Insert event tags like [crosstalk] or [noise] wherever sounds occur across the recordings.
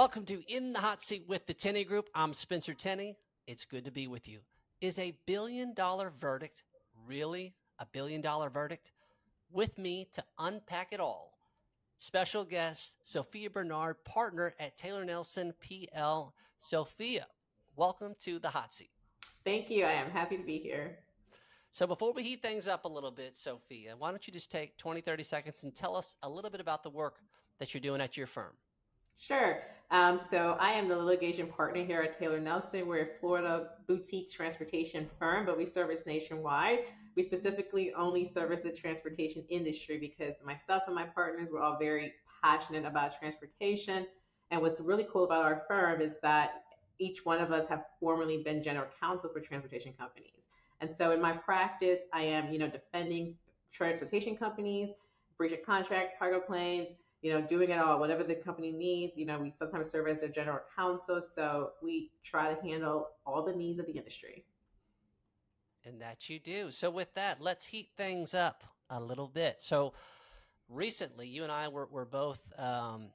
Welcome to In the Hot Seat with the Tenney Group. I'm Spencer Tenney. It's good to be with you. Is a billion dollar verdict really a billion dollar verdict? With me to unpack it all, special guest Sophia Bernard, partner at Taylor Nelson PL. Sophia, welcome to the Hot Seat. Thank you. I am happy to be here. So before we heat things up a little bit, Sophia, why don't you just take 20, 30 seconds and tell us a little bit about the work that you're doing at your firm? Sure. Um, so I am the litigation partner here at Taylor Nelson. We're a Florida boutique transportation firm, but we service nationwide. We specifically only service the transportation industry because myself and my partners were all very passionate about transportation. And what's really cool about our firm is that each one of us have formerly been general counsel for transportation companies. And so in my practice, I am, you know, defending transportation companies, breach of contracts, cargo claims, you know, doing it all, whatever the company needs. You know, we sometimes serve as their general counsel. So we try to handle all the needs of the industry. And that you do. So with that, let's heat things up a little bit. So recently, you and I were, were both um,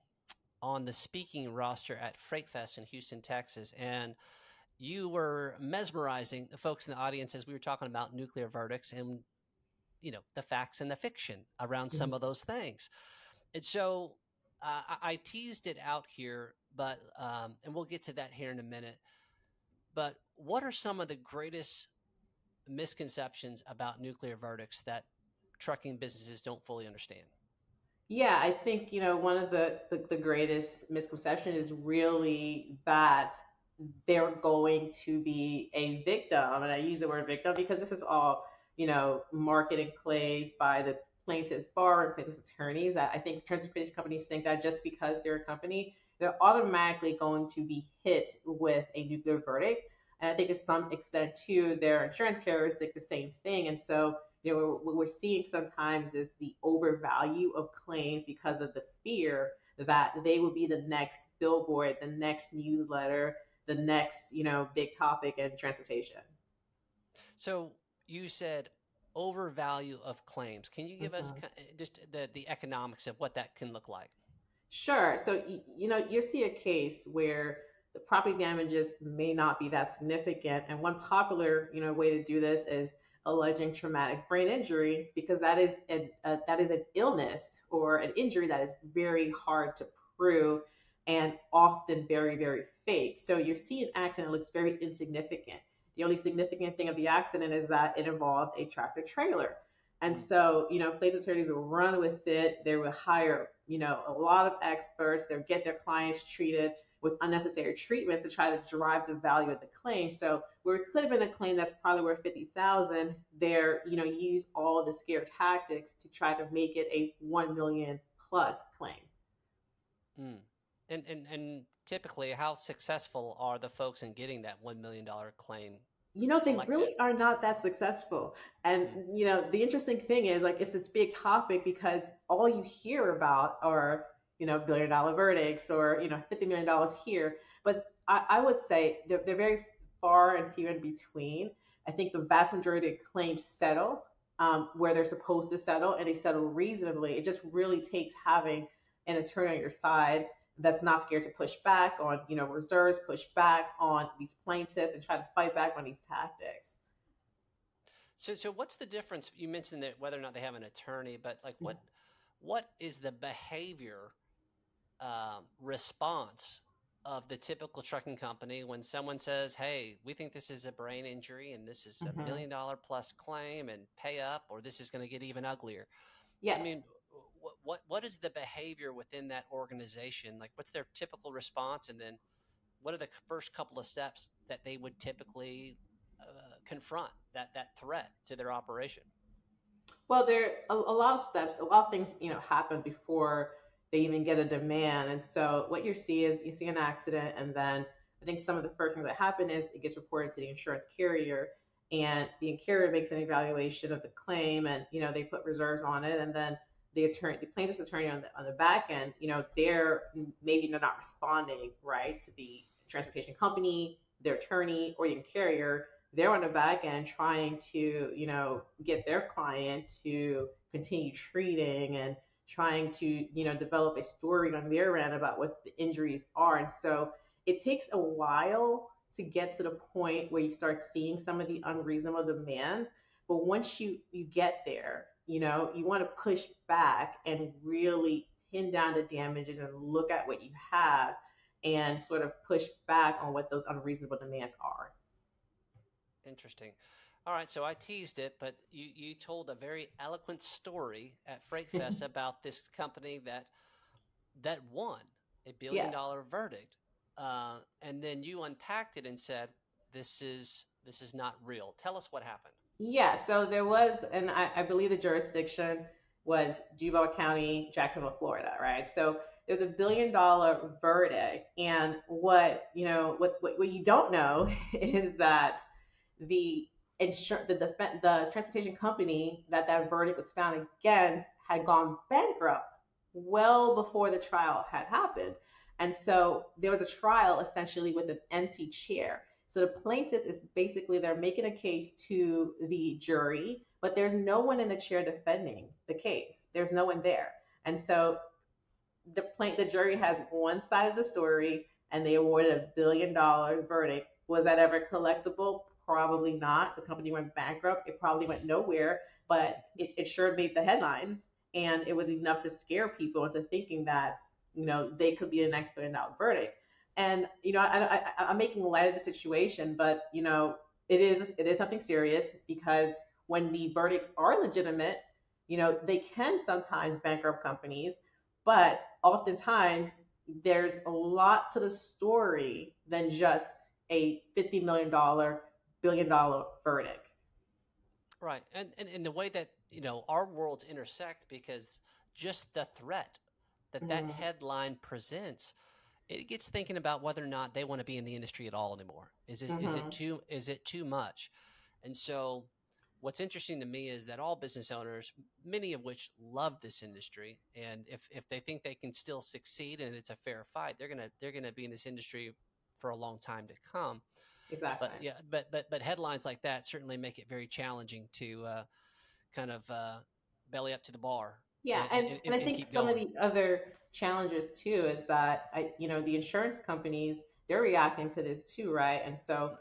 on the speaking roster at Freight Fest in Houston, Texas. And you were mesmerizing the folks in the audience as we were talking about nuclear verdicts and you know the facts and the fiction around mm-hmm. some of those things and so uh, I, I, teased it out here but um, and we'll get to that here in a minute but what are some of the greatest misconceptions about nuclear verdicts that trucking businesses don't fully understand yeah, I think you know one of the, the, the greatest misconception is really that they're going to be a victim. And I use the word victim because this is all, you know, marketing plays by the plaintiff's bar and plaintiff's attorneys. That I think transportation companies think that just because they're a company, they're automatically going to be hit with a nuclear verdict. And I think to some extent too, their insurance carriers think the same thing. And so, you know, what we're seeing sometimes is the overvalue of claims because of the fear that they will be the next billboard, the next newsletter, the next, you know, big topic in transportation. So you said overvalue of claims. Can you give mm-hmm. us just the, the economics of what that can look like? Sure. So, you know, you see a case where the property damages may not be that significant. And one popular, you know, way to do this is alleging traumatic brain injury because that is a, a, that is an illness or an injury that is very hard to prove and often very, very fake. So you see an accident that looks very insignificant. The only significant thing of the accident is that it involved a tractor trailer. And so, you know, plaintiff attorneys will run with it. They will hire, you know, a lot of experts. They'll get their clients treated with unnecessary treatments to try to drive the value of the claim. So where it could have been a claim that's probably worth fifty thousand, they're, you know, use all the scare tactics to try to make it a one million plus claim. Mm. And, and and typically, how successful are the folks in getting that one million dollar claim? You know, they collected? really are not that successful. And mm-hmm. you know, the interesting thing is like it's this big topic because all you hear about are you know billion dollar verdicts or you know fifty million dollars here. But I, I would say they're, they're very far and few in between. I think the vast majority of claims settle um, where they're supposed to settle and they settle reasonably. It just really takes having an attorney on your side that's not scared to push back on, you know, reserves, push back on these plaintiffs and try to fight back on these tactics. So, so what's the difference? You mentioned that whether or not they have an attorney, but like what, mm-hmm. what is the behavior um, response of the typical trucking company when someone says, "Hey, we think this is a brain injury and this is a mm-hmm. million dollar plus claim and pay up, or this is going to get even uglier." Yeah, I mean, what, what is the behavior within that organization? Like, what's their typical response, and then what are the first couple of steps that they would typically uh, confront that that threat to their operation? Well, there are a, a lot of steps. A lot of things you know happen before they even get a demand, and so what you see is you see an accident, and then I think some of the first things that happen is it gets reported to the insurance carrier and the carrier makes an evaluation of the claim and you know they put reserves on it and then the attorney, the plaintiff's attorney on the on the back end, you know, they're maybe they're not responding right to the transportation company, their attorney, or the carrier. They're on the back end trying to, you know, get their client to continue treating and trying to, you know, develop a story on their end about what the injuries are. And so it takes a while to get to the point where you start seeing some of the unreasonable demands. But once you you get there, you know, you want to push back and really pin down the damages and look at what you have and sort of push back on what those unreasonable demands are. Interesting. All right, so I teased it, but you, you told a very eloquent story at Freight [laughs] Fest about this company that that won a billion yeah. dollar verdict, uh, and then you unpacked it and said, "This is this is not real." Tell us what happened. Yeah, so there was, and I, I believe the jurisdiction was Duval County, Jacksonville, Florida, right? So there's a billion dollar verdict, and what you know, what what, what you don't know [laughs] is that the insur- the defense, the transportation company that that verdict was found against had gone bankrupt well before the trial had happened. And so there was a trial essentially with an empty chair. So the plaintiffs is basically they're making a case to the jury, but there's no one in the chair defending the case. There's no one there. And so the plaint the jury has one side of the story and they awarded a billion dollar verdict. Was that ever collectible? Probably not. The company went bankrupt. It probably went nowhere, but it, it sure made the headlines. And it was enough to scare people into thinking that, you know, they could be the next billion dollar verdict. And, you know, I, I, I'm making light of the situation, but, you know, it is it is something serious because when the verdicts are legitimate, you know, they can sometimes bankrupt companies, but oftentimes there's a lot to the story than just a $50 million billion dollar verdict. Right. And, and, and the way that, you know, our worlds intersect because just the threat that mm-hmm. that headline presents, it gets thinking about whether or not they want to be in the industry at all anymore. Is it, mm-hmm. is it mm-hmm. too, is it too much? And so what's interesting to me is that all business owners, many of which love this industry, and if, if they think they can still succeed and it's a fair fight, they're gonna they're gonna be in this industry for a long time to come. Exactly. But yeah, but but but headlines like that certainly make it very challenging to uh, kind of uh, belly up to the bar. Yeah, and, and, and, and I think some going. of the other challenges too is that I, you know, the insurance companies they're reacting to this too, right? And so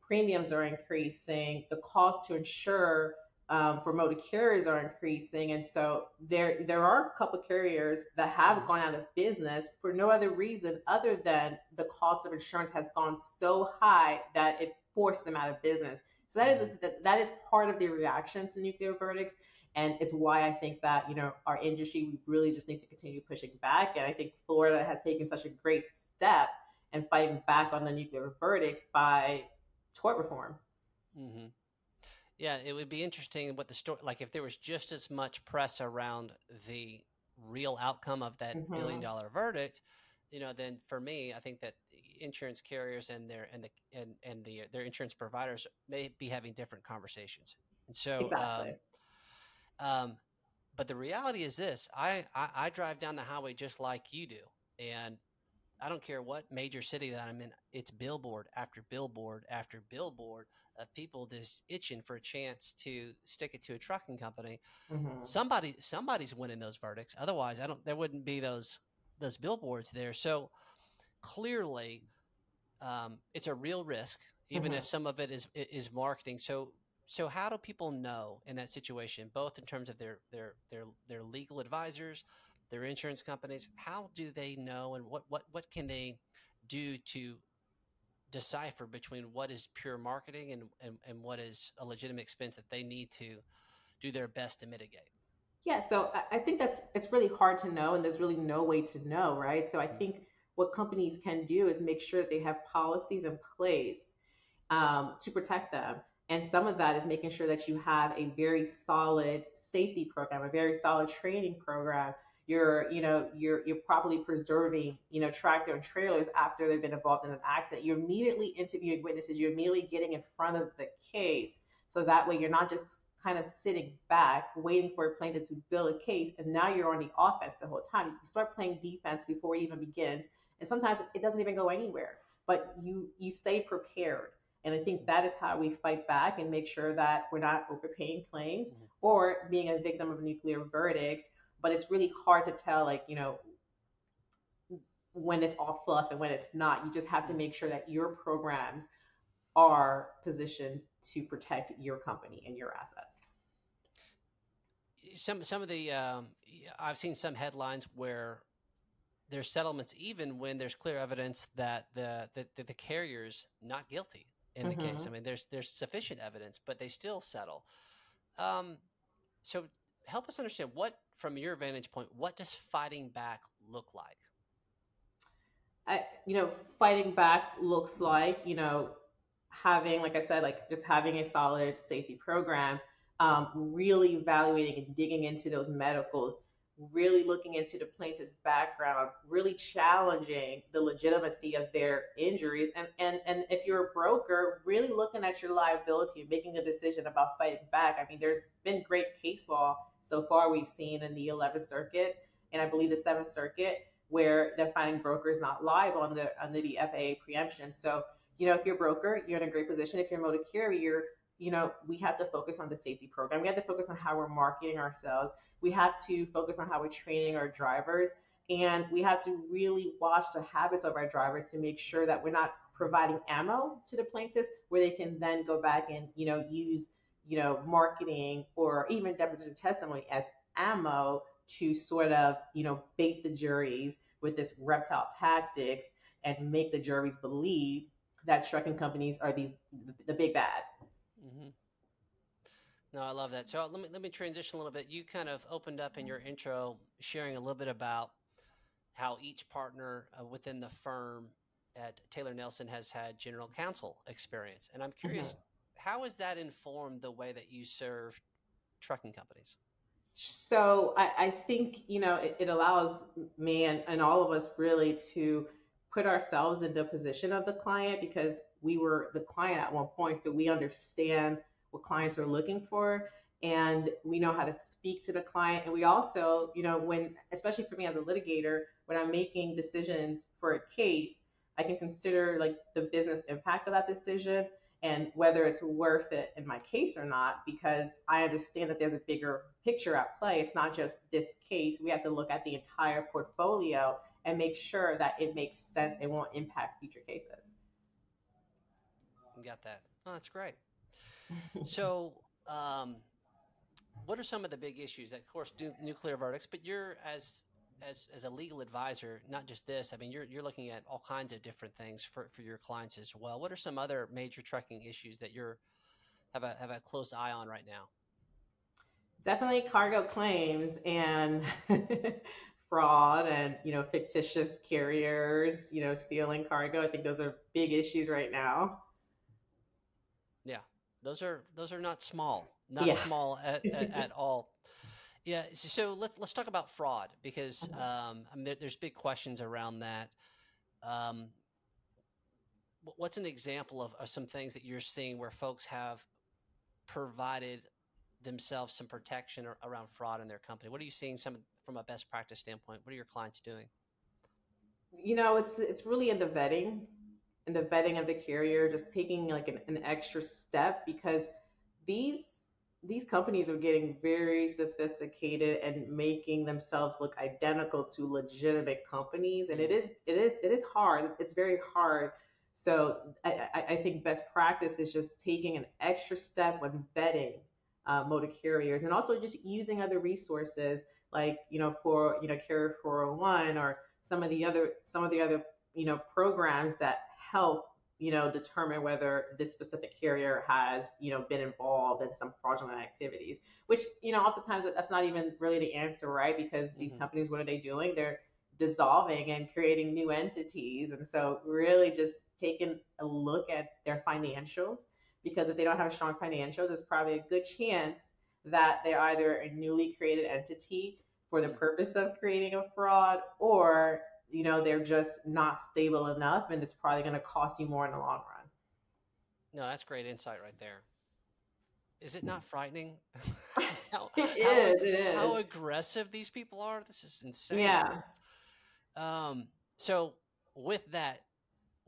premiums are increasing, the cost to insure um, for motor carriers are increasing, and so there there are a couple carriers that have mm-hmm. gone out of business for no other reason other than the cost of insurance has gone so high that it forced them out of business. So that is mm-hmm. that, that is part of the reaction to nuclear verdicts, and it's why I think that you know our industry we really just need to continue pushing back, and I think Florida has taken such a great step in fighting back on the nuclear verdicts by tort reform. Mm-hmm. Yeah, it would be interesting what the story like if there was just as much press around the real outcome of that mm-hmm. billion dollar verdict, you know, then for me, I think that insurance carriers and their and the and and the their insurance providers may be having different conversations. And so, exactly. um, um, but the reality is this: I, I I drive down the highway just like you do, and I don't care what major city that I'm in, it's billboard after billboard after billboard of people just itching for a chance to stick it to a trucking company. Mm-hmm. Somebody somebody's winning those verdicts. Otherwise, I don't there wouldn't be those those billboards there. So clearly um, it's a real risk, even mm-hmm. if some of it is is marketing. So so how do people know in that situation, both in terms of their their their their legal advisors, their insurance companies, how do they know and what, what, what can they do to decipher between what is pure marketing and, and, and what is a legitimate expense that they need to do their best to mitigate? Yeah, so I think that's it's really hard to know, and there's really no way to know, right? So I mm-hmm. think what companies can do is make sure that they have policies in place um, to protect them. And some of that is making sure that you have a very solid safety program, a very solid training program, you're you know you're you're probably preserving you know tractor and trailers after they've been involved in an accident. You're immediately interviewing witnesses. You're immediately getting in front of the case. So that way you're not just kind of sitting back waiting for a plaintiff to build a case and now you're on the offense the whole time. You start playing defense before it even begins and sometimes it doesn't even go anywhere. But you you stay prepared and I think that is how we fight back and make sure that we're not overpaying claims mm-hmm. or being a victim of nuclear verdicts but it's really hard to tell, like, you know, when it's all fluff and when it's not. You just have to make sure that your programs are positioned to protect your company and your assets. Some some of the um, I've seen some headlines where there's settlements even when there's clear evidence that the that the, the carrier's not guilty in the mm-hmm. case. I mean, there's there's sufficient evidence, but they still settle. Um, so help us understand what, from your vantage point, what does fighting back look like? I, you know, fighting back looks like, you know, having, like I said, like just having a solid safety program, um, really evaluating and digging into those medicals, really looking into the plaintiff's backgrounds, really challenging the legitimacy of their injuries. And, and, and if you're a broker, really looking at your liability and making a decision about fighting back. I mean, there's been great case law so far we've seen in the 11th Circuit and I believe the 7th Circuit where they're finding brokers not liable under, under the FAA preemption. So, you know, if you're a broker, you're in a great position. If you're a motor carrier, you know, we have to focus on the safety program. We have to focus on how we're marketing ourselves. We have to focus on how we're training our drivers. And we have to really watch the habits of our drivers to make sure that we're not providing ammo to the plaintiffs where they can then go back and, you know, use, you know, marketing or even deposition testimony as ammo to sort of, you know, bait the juries with this reptile tactics and make the juries believe that trucking companies are these the big bad. Mm-hmm. No, I love that. So let me let me transition a little bit. You kind of opened up in your intro, sharing a little bit about how each partner uh, within the firm at Taylor Nelson has had general counsel experience, and I'm curious, mm-hmm. how has that informed the way that you serve trucking companies? So I, I think you know it, it allows me and, and all of us really to put ourselves in the position of the client because we were the client at one point, so we understand what clients are looking for and we know how to speak to the client. And we also you know when especially for me as a litigator when i'm making decisions for a case i can consider like the business impact of that decision and whether it's worth it in my case or not because i understand that there's a bigger picture at play. It's not just this case. We have to look at the entire portfolio and make sure that it makes sense and won't impact future cases got that oh that's great so, [laughs] um, what are some of the big issues? Of course, nuclear verdicts, but you're as as as a legal advisor, not just this. I mean, you're you're looking at all kinds of different things for for your clients as well. What are some other major trucking issues that you're have a have a close eye on right now? Definitely cargo claims and [laughs] fraud and you know fictitious carriers, you know stealing cargo. I think those are big issues right now. Yeah, those are those are not small, not yeah. small at, at, [laughs] at, all. Yeah. So let's let's talk about fraud because uh-huh. um, I mean, there, there's big questions around that. Um, what's an example of, of some things that you're seeing where folks have provided themselves some protection around fraud in their company? What are you seeing some from a best practice standpoint? What are your clients doing? You know, it's it's really into vetting and the vetting of the carrier, just taking like an, an extra step because these these companies are getting very sophisticated and making themselves look identical to legitimate companies and it is it is it is hard. It's very hard. So i, I think best practice is just taking an extra step when vetting uh, motor carriers and also just using other resources like you know for you know Carrier411 or some of the other some of the other you know programs that help you know determine whether this specific carrier has you know been involved in some fraudulent activities which you know oftentimes that's not even really the answer right because these mm-hmm. companies what are they doing they're dissolving and creating new entities and so really just taking a look at their financials because if they don't have strong financials it's probably a good chance that they're either a newly created entity for the mm. purpose of creating a fraud or you know they're just not stable enough and it's probably going to cost you more in the long run. No that's great insight right there. Is it not frightening? [laughs] How, [laughs] it is, how, it is. how aggressive these people are? This is insane. Yeah. Um so with that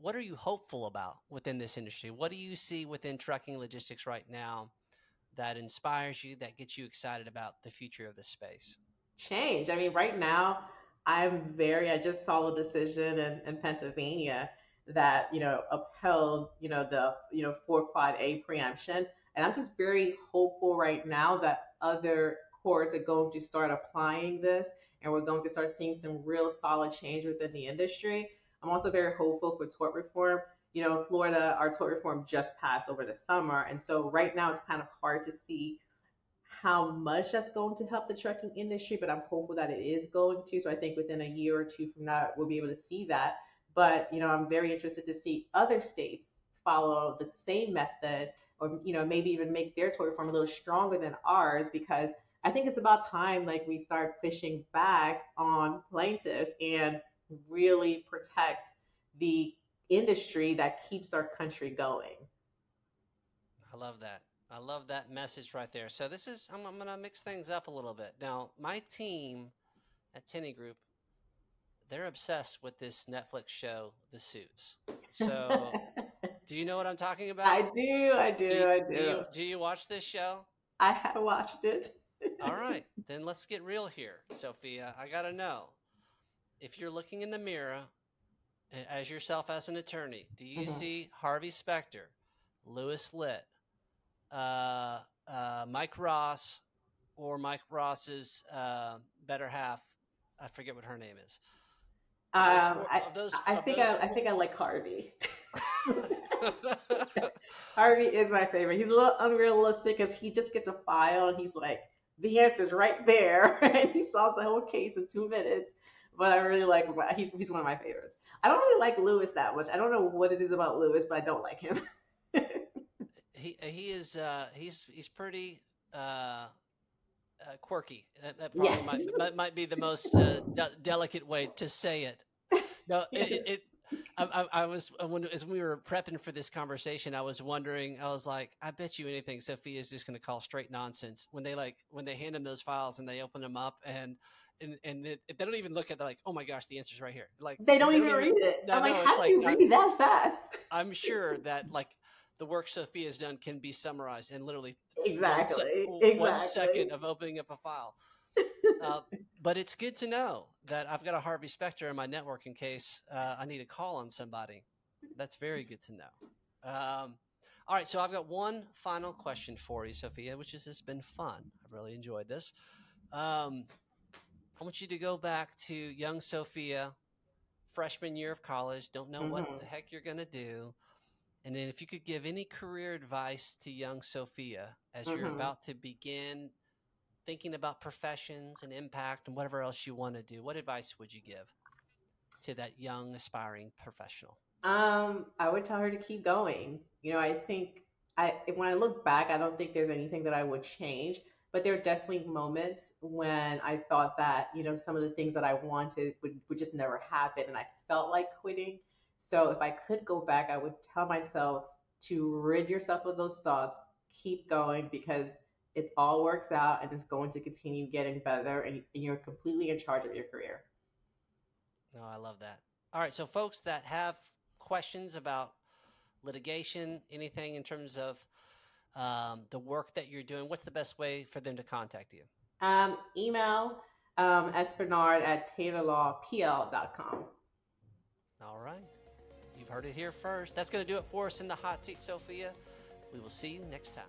what are you hopeful about within this industry? What do you see within trucking logistics right now that inspires you that gets you excited about the future of this space? Change. I mean, right now, I'm very, I just saw a decision in, in Pennsylvania that, you know, upheld, you know, the, you know, four quad A preemption. And I'm just very hopeful right now that other courts are going to start applying this and we're going to start seeing some real solid change within the industry. I'm also very hopeful for tort reform. You know, Florida, our tort reform just passed over the summer. And so right now it's kind of hard to see how much that's going to help the trucking industry, but I'm hopeful that it is going to. So I think within a year or two from now, we'll be able to see that. But, you know, I'm very interested to see other states follow the same method or, you know, maybe even make their tort reform a little stronger than ours because I think it's about time like we start pushing back on plaintiffs and really protect the industry that keeps our country going. I love that. I love that message right there. So this is I'm, I'm going to mix things up a little bit. Now, my team at Tenney Group, they're obsessed with this Netflix show, The Suits. So, [laughs] do you know what I'm talking about? I do. I do. do I do. Do you, do you watch this show? I have watched it. [laughs] All right, then let's get real here, Sophia. I got to know if you're looking in the mirror as yourself as an attorney, do you mm-hmm. see Harvey Specter, Louis Litt, uh, uh, Mike Ross or Mike Ross's uh, better half. I forget what her name is. Um, four, I, those, I think I, I, think I like Harvey. [laughs] Harvey is my favorite. He's a little unrealistic because he just gets a file and he's like, the answer is right there, [laughs] and he solves the whole case in two minutes. But I really like him. He's he's one of my favorites. I don't really like Louis that much. I don't know what it is about Louis, but I don't like him [laughs] he he is uh, he's he's pretty uh, uh, quirky. That, that probably yes. might, might, might be the most uh, de- delicate way to say it. No, [laughs] yes. it, it I, I, was uh, when as we were prepping for this conversation, I was wondering. I was like, I bet you anything, Sophia is just going to call straight nonsense when they like when they hand him those files and they open them up and and and it, they don't even look at. They're like, oh my gosh, the answer's right here. Like they don't, they don't even, read it. I'm like, how do like, you read I, that fast? I'm sure that like the work Sophia has done can be summarized in literally exactly one, se- exactly. one second of opening up a file. [laughs] uh, but it's good to know that I've got a Harvey Specter in my network in case uh, I need to call on somebody. That's very good to know. Um, all right, so I've got one final question for you, Sophia, which has just been fun. I've really enjoyed this. Um, I want you to go back to young Sophia, freshman year of college. Don't know mm-hmm. what the heck you're going to do. And then, if you could give any career advice to young Sophia as mm-hmm. you're about to begin thinking about professions and impact and whatever else you want to do, what advice would you give to that young aspiring professional? Um, I would tell her to keep going. You know, I think I when I look back, I don't think there's anything that I would change, but there are definitely moments when I thought that, you know, some of the things that I wanted would, would just never happen and I felt like quitting. So if I could go back, I would tell myself to rid yourself of those thoughts, keep going because it all works out and it's going to continue getting better and you're completely in charge of your career. No, I love that. All right, so folks that have questions about litigation, anything in terms of um, the work that you're doing, what's the best way for them to contact you? Um, email um, sbernard at taylorlawpl.com. All right. You've heard it here first. That's going to do it for us in the hot seat, Sophia. We will see you next time.